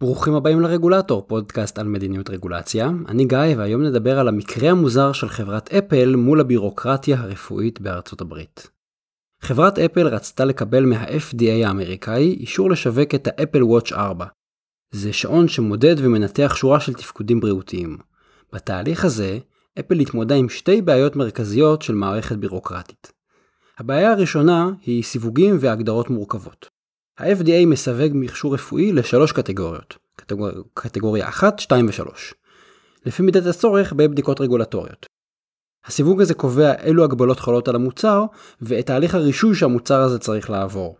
ברוכים הבאים לרגולטור, פודקאסט על מדיניות רגולציה. אני גיא והיום נדבר על המקרה המוזר של חברת אפל מול הבירוקרטיה הרפואית בארצות הברית. חברת אפל רצתה לקבל מה-FDA האמריקאי אישור לשווק את האפל וואץ' 4. זה שעון שמודד ומנתח שורה של תפקודים בריאותיים. בתהליך הזה, אפל התמודדה עם שתי בעיות מרכזיות של מערכת בירוקרטית. הבעיה הראשונה היא סיווגים והגדרות מורכבות. ה-FDA מסווג מכשור רפואי לשלוש קטגוריות, קטגור... קטגוריה 1, 2 ו-3, לפי מידת הצורך בבדיקות רגולטוריות. הסיווג הזה קובע אילו הגבלות חלות על המוצר ואת תהליך הרישוי שהמוצר הזה צריך לעבור.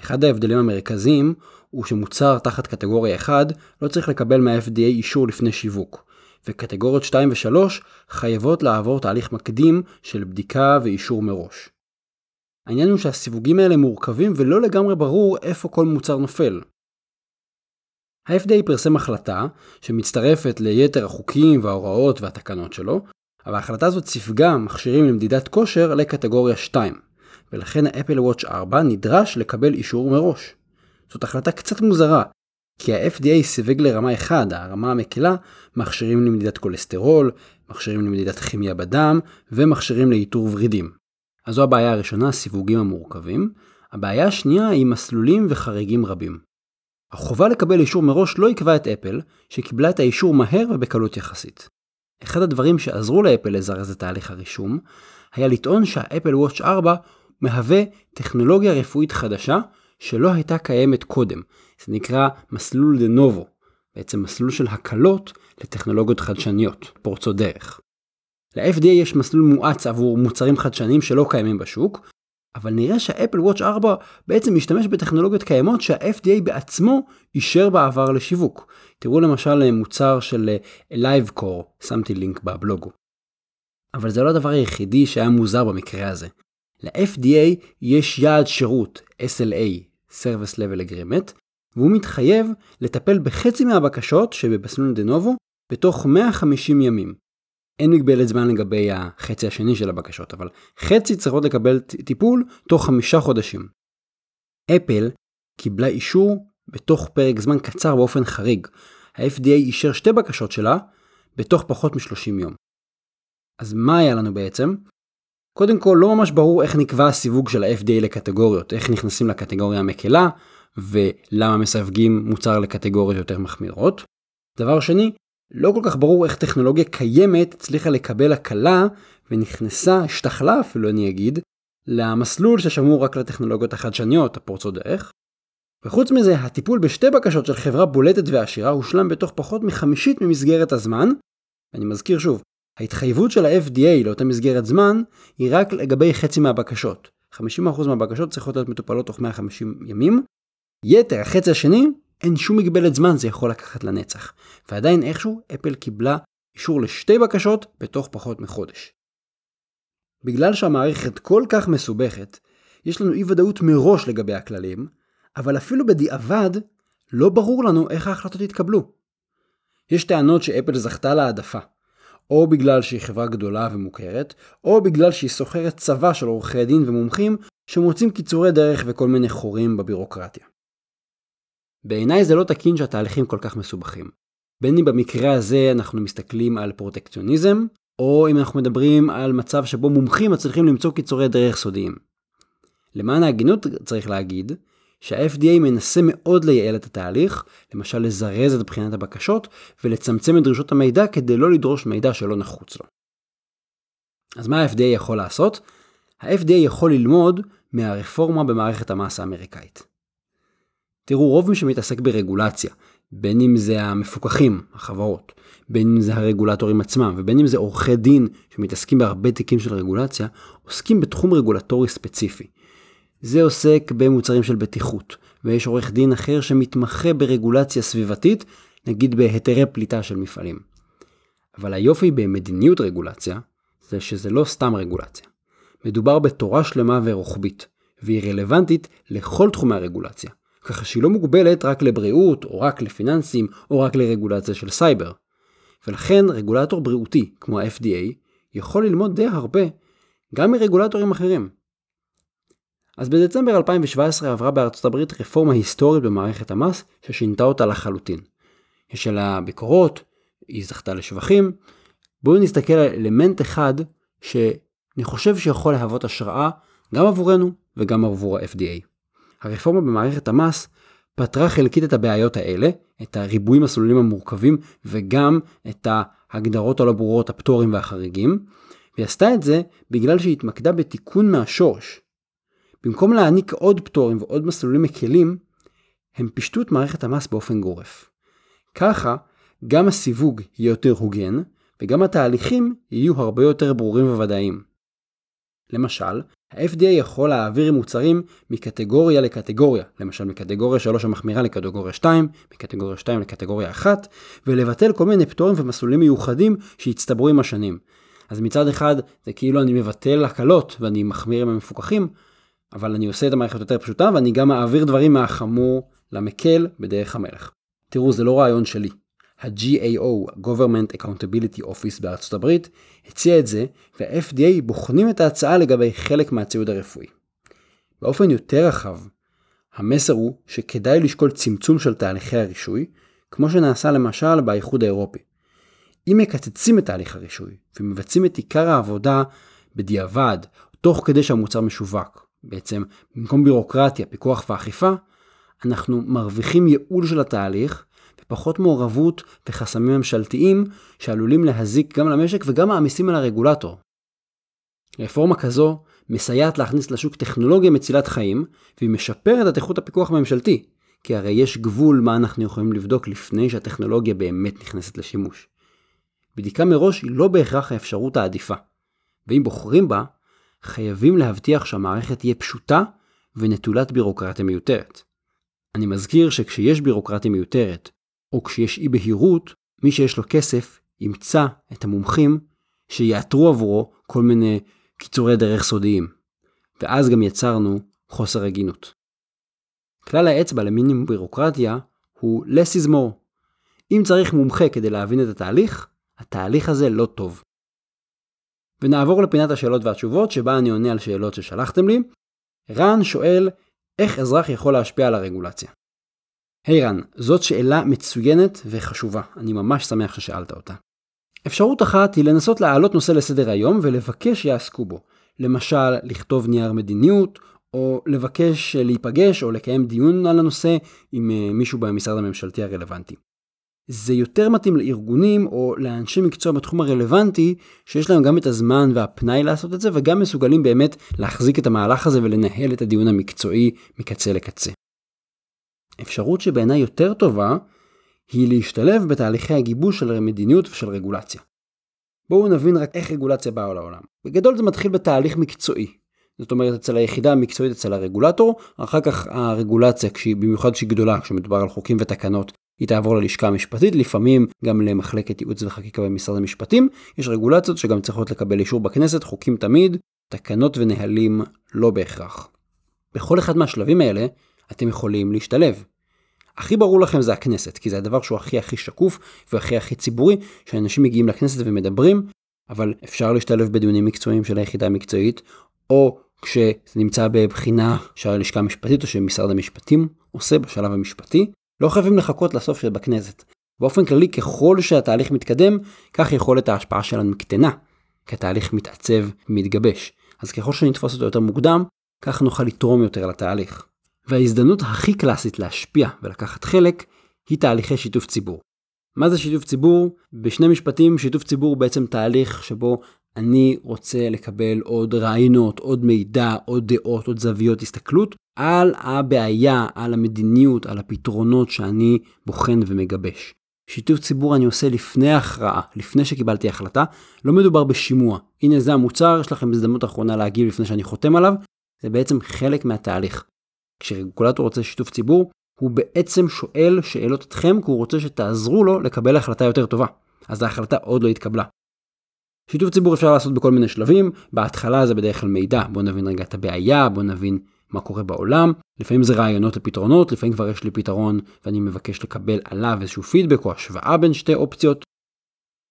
אחד ההבדלים המרכזיים הוא שמוצר תחת קטגוריה 1 לא צריך לקבל מה-FDA אישור לפני שיווק, וקטגוריות 2 ו-3 חייבות לעבור תהליך מקדים של בדיקה ואישור מראש. העניין הוא שהסיווגים האלה מורכבים ולא לגמרי ברור איפה כל מוצר נופל. ה-FDA פרסם החלטה שמצטרפת ליתר החוקים וההוראות והתקנות שלו, אבל ההחלטה הזאת סיווגה מכשירים למדידת כושר לקטגוריה 2, ולכן האפל וואץ' 4 נדרש לקבל אישור מראש. זאת החלטה קצת מוזרה, כי ה-FDA סיווג לרמה 1, הרמה המקלה, מכשירים למדידת כולסטרול, מכשירים למדידת כימיה בדם, ומכשירים לאיתור ורידים. אז זו הבעיה הראשונה, הסיווגים המורכבים. הבעיה השנייה היא מסלולים וחריגים רבים. החובה לקבל אישור מראש לא עיכבה את אפל, שקיבלה את האישור מהר ובקלות יחסית. אחד הדברים שעזרו לאפל לזרז את תהליך הרישום, היה לטעון שהאפל וואץ' 4 מהווה טכנולוגיה רפואית חדשה שלא הייתה קיימת קודם. זה נקרא מסלול דה נובו, בעצם מסלול של הקלות לטכנולוגיות חדשניות, פורצות דרך. ל-FDA יש מסלול מואץ עבור מוצרים חדשניים שלא קיימים בשוק, אבל נראה שהאפל וואץ' 4 בעצם משתמש בטכנולוגיות קיימות שה-FDA בעצמו אישר בעבר לשיווק. תראו למשל מוצר של LiveCore, שמתי לינק בבלוג. אבל זה לא הדבר היחידי שהיה מוזר במקרה הזה. ל-FDA יש יעד שירות SLA, Service Level Agreement, והוא מתחייב לטפל בחצי מהבקשות שבמסלול דנובו בתוך 150 ימים. אין מגבלת זמן לגבי החצי השני של הבקשות, אבל חצי צריכות לקבל טיפול תוך חמישה חודשים. אפל קיבלה אישור בתוך פרק זמן קצר באופן חריג. ה-FDA אישר שתי בקשות שלה בתוך פחות מ-30 יום. אז מה היה לנו בעצם? קודם כל, לא ממש ברור איך נקבע הסיווג של ה-FDA לקטגוריות, איך נכנסים לקטגוריה המקלה, ולמה מסווגים מוצר לקטגוריות יותר מחמירות. דבר שני, לא כל כך ברור איך טכנולוגיה קיימת הצליחה לקבל הקלה ונכנסה, השתכלה אפילו אני אגיד, למסלול ששמור רק לטכנולוגיות החדשניות, הפורצות דרך. וחוץ מזה, הטיפול בשתי בקשות של חברה בולטת ועשירה הושלם בתוך פחות מחמישית ממסגרת הזמן. אני מזכיר שוב, ההתחייבות של ה-FDA לאותה מסגרת זמן היא רק לגבי חצי מהבקשות. 50% מהבקשות צריכות להיות מטופלות תוך 150 ימים. יתר, החצי השני, אין שום מגבלת זמן, זה יכול לקחת לנצח. ועדיין איכשהו אפל קיבלה אישור לשתי בקשות בתוך פחות מחודש. בגלל שהמערכת כל כך מסובכת, יש לנו אי ודאות מראש לגבי הכללים, אבל אפילו בדיעבד, לא ברור לנו איך ההחלטות יתקבלו. יש טענות שאפל זכתה להעדפה, או בגלל שהיא חברה גדולה ומוכרת, או בגלל שהיא סוחרת צבא של עורכי דין ומומחים שמוצאים קיצורי דרך וכל מיני חורים בבירוקרטיה. בעיניי זה לא תקין שהתהליכים כל כך מסובכים. בין אם במקרה הזה אנחנו מסתכלים על פרוטקציוניזם, או אם אנחנו מדברים על מצב שבו מומחים מצליחים למצוא קיצורי דרך סודיים. למען ההגינות צריך להגיד שה-FDA מנסה מאוד לייעל את התהליך, למשל לזרז את בחינת הבקשות ולצמצם את דרישות המידע כדי לא לדרוש מידע שלא נחוץ לו. אז מה ה-FDA יכול לעשות? ה-FDA יכול ללמוד מהרפורמה במערכת המס האמריקאית. תראו, רוב מי שמתעסק ברגולציה, בין אם זה המפוקחים, החברות, בין אם זה הרגולטורים עצמם, ובין אם זה עורכי דין שמתעסקים בהרבה תיקים של רגולציה, עוסקים בתחום רגולטורי ספציפי. זה עוסק במוצרים של בטיחות, ויש עורך דין אחר שמתמחה ברגולציה סביבתית, נגיד בהיתרי פליטה של מפעלים. אבל היופי במדיניות רגולציה, זה שזה לא סתם רגולציה. מדובר בתורה שלמה ורוחבית, והיא רלוונטית לכל תחומי הרגולציה. ככה שהיא לא מוגבלת רק לבריאות, או רק לפיננסים, או רק לרגולציה של סייבר. ולכן רגולטור בריאותי, כמו ה-FDA, יכול ללמוד די הרבה, גם מרגולטורים אחרים. אז בדצמבר 2017 עברה בארצות הברית רפורמה היסטורית במערכת המס, ששינתה אותה לחלוטין. יש עליה ביקורות, היא זכתה לשבחים. בואו נסתכל על אלמנט אחד שאני חושב שיכול להוות השראה גם עבורנו וגם עבור ה-FDA. הרפורמה במערכת המס פתרה חלקית את הבעיות האלה, את הריבוי מסלולים המורכבים וגם את ההגדרות הלא ברורות, הפטורים והחריגים, והיא עשתה את זה בגלל שהיא התמקדה בתיקון מהשורש. במקום להעניק עוד פטורים ועוד מסלולים מקלים, הם פישטו את מערכת המס באופן גורף. ככה, גם הסיווג יהיה יותר הוגן, וגם התהליכים יהיו הרבה יותר ברורים וודאיים. למשל, ה-FDA יכול להעביר מוצרים מקטגוריה לקטגוריה, למשל מקטגוריה 3 המחמירה לקטגוריה 2, מקטגוריה 2 לקטגוריה 1, ולבטל כל מיני פטורים ומסלולים מיוחדים שהצטברו עם השנים. אז מצד אחד זה כאילו אני מבטל הקלות ואני מחמיר עם המפוקחים, אבל אני עושה את המערכת יותר פשוטה ואני גם מעביר דברים מהחמור למקל בדרך המלך. תראו, זה לא רעיון שלי. ה-GAO, Government Accountability Office בארצות הברית, הציע את זה, וה-FDA בוחנים את ההצעה לגבי חלק מהציוד הרפואי. באופן יותר רחב, המסר הוא שכדאי לשקול צמצום של תהליכי הרישוי, כמו שנעשה למשל באיחוד האירופי. אם מקצצים את תהליך הרישוי ומבצעים את עיקר העבודה בדיעבד, תוך כדי שהמוצר משווק, בעצם במקום בירוקרטיה, פיקוח ואכיפה, אנחנו מרוויחים ייעול של התהליך ופחות מעורבות וחסמים ממשלתיים שעלולים להזיק גם למשק וגם מעמיסים על הרגולטור. רפורמה כזו מסייעת להכניס לשוק טכנולוגיה מצילת חיים והיא משפרת את איכות הפיקוח הממשלתי, כי הרי יש גבול מה אנחנו יכולים לבדוק לפני שהטכנולוגיה באמת נכנסת לשימוש. בדיקה מראש היא לא בהכרח האפשרות העדיפה, ואם בוחרים בה, חייבים להבטיח שהמערכת תהיה פשוטה ונטולת בירוקרטיה מיותרת. אני מזכיר שכשיש בירוקרטיה מיותרת, או כשיש אי בהירות, מי שיש לו כסף ימצא את המומחים שיאתרו עבורו כל מיני קיצורי דרך סודיים. ואז גם יצרנו חוסר הגינות. כלל האצבע למינימום בירוקרטיה הוא less is more. אם צריך מומחה כדי להבין את התהליך, התהליך הזה לא טוב. ונעבור לפינת השאלות והתשובות שבה אני עונה על שאלות ששלחתם לי. רן שואל איך אזרח יכול להשפיע על הרגולציה. היי רן, זאת שאלה מצוינת וחשובה, אני ממש שמח ששאלת אותה. אפשרות אחת היא לנסות להעלות נושא לסדר היום ולבקש שיעסקו בו. למשל, לכתוב נייר מדיניות, או לבקש להיפגש או לקיים דיון על הנושא עם אה, מישהו במשרד הממשלתי הרלוונטי. זה יותר מתאים לארגונים או לאנשי מקצוע בתחום הרלוונטי, שיש להם גם את הזמן והפנאי לעשות את זה, וגם מסוגלים באמת להחזיק את המהלך הזה ולנהל את הדיון המקצועי מקצה לקצה. אפשרות שבעיניי יותר טובה, היא להשתלב בתהליכי הגיבוש של מדיניות ושל רגולציה. בואו נבין רק איך רגולציה באה לעולם. בגדול זה מתחיל בתהליך מקצועי. זאת אומרת אצל היחידה המקצועית אצל הרגולטור, אחר כך הרגולציה, כשהיא, במיוחד כשהיא גדולה, כשמדובר על חוקים ותקנות, היא תעבור ללשכה המשפטית, לפעמים גם למחלקת ייעוץ וחקיקה במשרד המשפטים. יש רגולציות שגם צריכות לקבל אישור בכנסת, חוקים תמיד, תקנות ונהלים לא בהכרח. בכל אחד מהשלבים האלה אתם יכולים להשתלב. הכי ברור לכם זה הכנסת, כי זה הדבר שהוא הכי הכי שקוף והכי הכי ציבורי, שאנשים מגיעים לכנסת ומדברים, אבל אפשר להשתלב בדיונים מקצועיים של היחידה המקצועית, או כשזה נמצא בבחינה של הלשכה המשפטית או שמשרד המשפטים עושה בשלב המשפטי, לא חייבים לחכות לסוף של בכנסת. באופן כללי, ככל שהתהליך מתקדם, כך יכולת ההשפעה שלנו מקטנה, כי התהליך מתעצב ומתגבש. אז ככל שנתפוס אותו יותר מוקדם, כך נוכל לתרום יותר לתהליך. וההזדמנות הכי קלאסית להשפיע ולקחת חלק, היא תהליכי שיתוף ציבור. מה זה שיתוף ציבור? בשני משפטים, שיתוף ציבור הוא בעצם תהליך שבו אני רוצה לקבל עוד רעיונות, עוד מידע, עוד דעות, עוד זוויות הסתכלות על הבעיה, על המדיניות, על הפתרונות שאני בוחן ומגבש. שיתוף ציבור אני עושה לפני הכרעה, לפני שקיבלתי החלטה, לא מדובר בשימוע. הנה זה המוצר, יש לכם הזדמנות אחרונה להגיב לפני שאני חותם עליו, זה בעצם חלק מהתהליך. כשרגולטור רוצה שיתוף ציבור, הוא בעצם שואל שאלות אתכם, כי הוא רוצה שתעזרו לו לקבל החלטה יותר טובה. אז ההחלטה עוד לא התקבלה. שיתוף ציבור אפשר לעשות בכל מיני שלבים, בהתחלה זה בדרך כלל מידע, בוא נבין רגע את הבעיה, בוא נבין מה קורה בעולם, לפעמים זה רעיונות לפתרונות, לפעמים כבר יש לי פתרון ואני מבקש לקבל עליו איזשהו פידבק או השוואה בין שתי אופציות.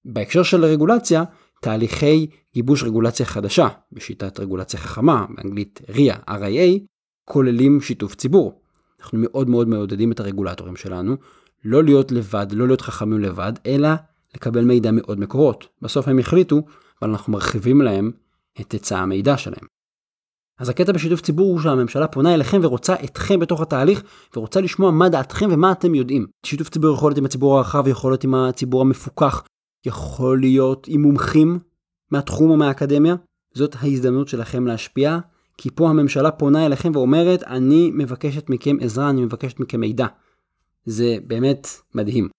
בהקשר של רגולציה, תהליכי גיבוש רגולציה חדשה, בשיטת רגולציה חכמה, באנגלית RIA, RIA, כוללים שיתוף ציבור. אנחנו מאוד מאוד מעודדים את הרגולטורים שלנו לא להיות לבד, לא להיות חכמים לבד, אלא לקבל מידע מעוד מקורות. בסוף הם החליטו, אבל אנחנו מרחיבים להם את היצע המידע שלהם. אז הקטע בשיתוף ציבור הוא שהממשלה פונה אליכם ורוצה אתכם בתוך התהליך, ורוצה לשמוע מה דעתכם ומה אתם יודעים. שיתוף ציבור יכול להיות עם הציבור הרחב, יכול להיות עם הציבור המפוקח, יכול להיות עם מומחים מהתחום או מהאקדמיה. זאת ההזדמנות שלכם להשפיע, כי פה הממשלה פונה אליכם ואומרת, אני מבקשת מכם עזרה, אני מבקשת מכם מידע. זה באמת מדהים.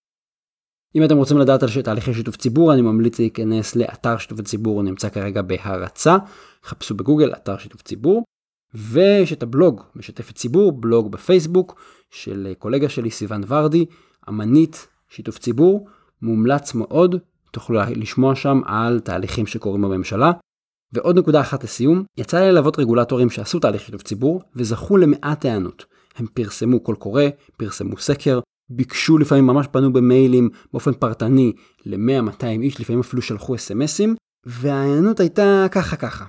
אם אתם רוצים לדעת על תהליכי שיתוף ציבור, אני ממליץ להיכנס לאתר שיתוף הציבור, הוא נמצא כרגע בהרצה, חפשו בגוגל אתר שיתוף ציבור, ויש את הבלוג משתפת ציבור, בלוג בפייסבוק של קולגה שלי סיוון ורדי, אמנית שיתוף ציבור, מומלץ מאוד, תוכלו לשמוע שם על תהליכים שקורים בממשלה. ועוד נקודה אחת לסיום, יצא לי ללוות רגולטורים שעשו תהליך שיתוף ציבור וזכו למעט הענות. הם פרסמו קול קורא, פרסמו סקר, ביקשו לפעמים, ממש פנו במיילים באופן פרטני ל-100-200 איש, לפעמים אפילו שלחו אס.אם.אסים, וההיענות הייתה ככה ככה.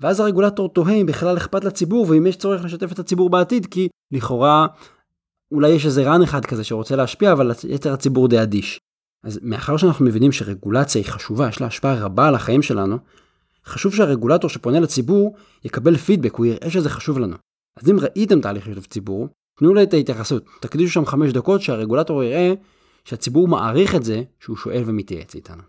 ואז הרגולטור תוהה אם בכלל אכפת לציבור ואם יש צורך לשתף את הציבור בעתיד, כי לכאורה אולי יש איזה רן אחד כזה שרוצה להשפיע, אבל יתר הציבור די אדיש. אז מאחר שאנחנו מבינים שרגולציה היא חשובה, יש לה השפעה רבה על החיים שלנו, חשוב שהרגולטור שפונה לציבור יקבל פידבק, הוא יראה שזה חשוב לנו. אז אם ראיתם תהליך שיתוף ציבור, תנו לו את ההתייחסות, תקדישו שם חמש דקות שהרגולטור יראה שהציבור מעריך את זה שהוא שואל ומתייעץ איתנו.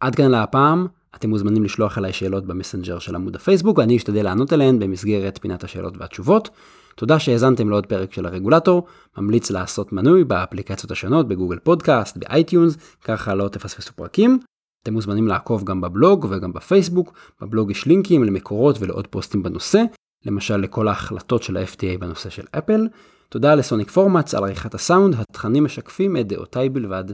עד כאן להפעם, אתם מוזמנים לשלוח אליי שאלות במסנג'ר של עמוד הפייסבוק ואני אשתדל לענות עליהן במסגרת פינת השאלות והתשובות. תודה שהאזנתם לעוד פרק של הרגולטור, ממליץ לעשות מנוי באפליקציות השונות ב Google Podcast, ב iTunes, ככה לא תפספסו פרקים. אתם מוזמנים לעקוב גם בבלוג וגם בפייסבוק, בבלוג יש לינקים למקורות ולעוד פוסטים בנושא, למשל לכל ההחלטות של ה-FTA בנושא של אפל. תודה לסוניק פורמאץ על עריכת הסאונד, התכנים משקפים את דעותיי בלבד.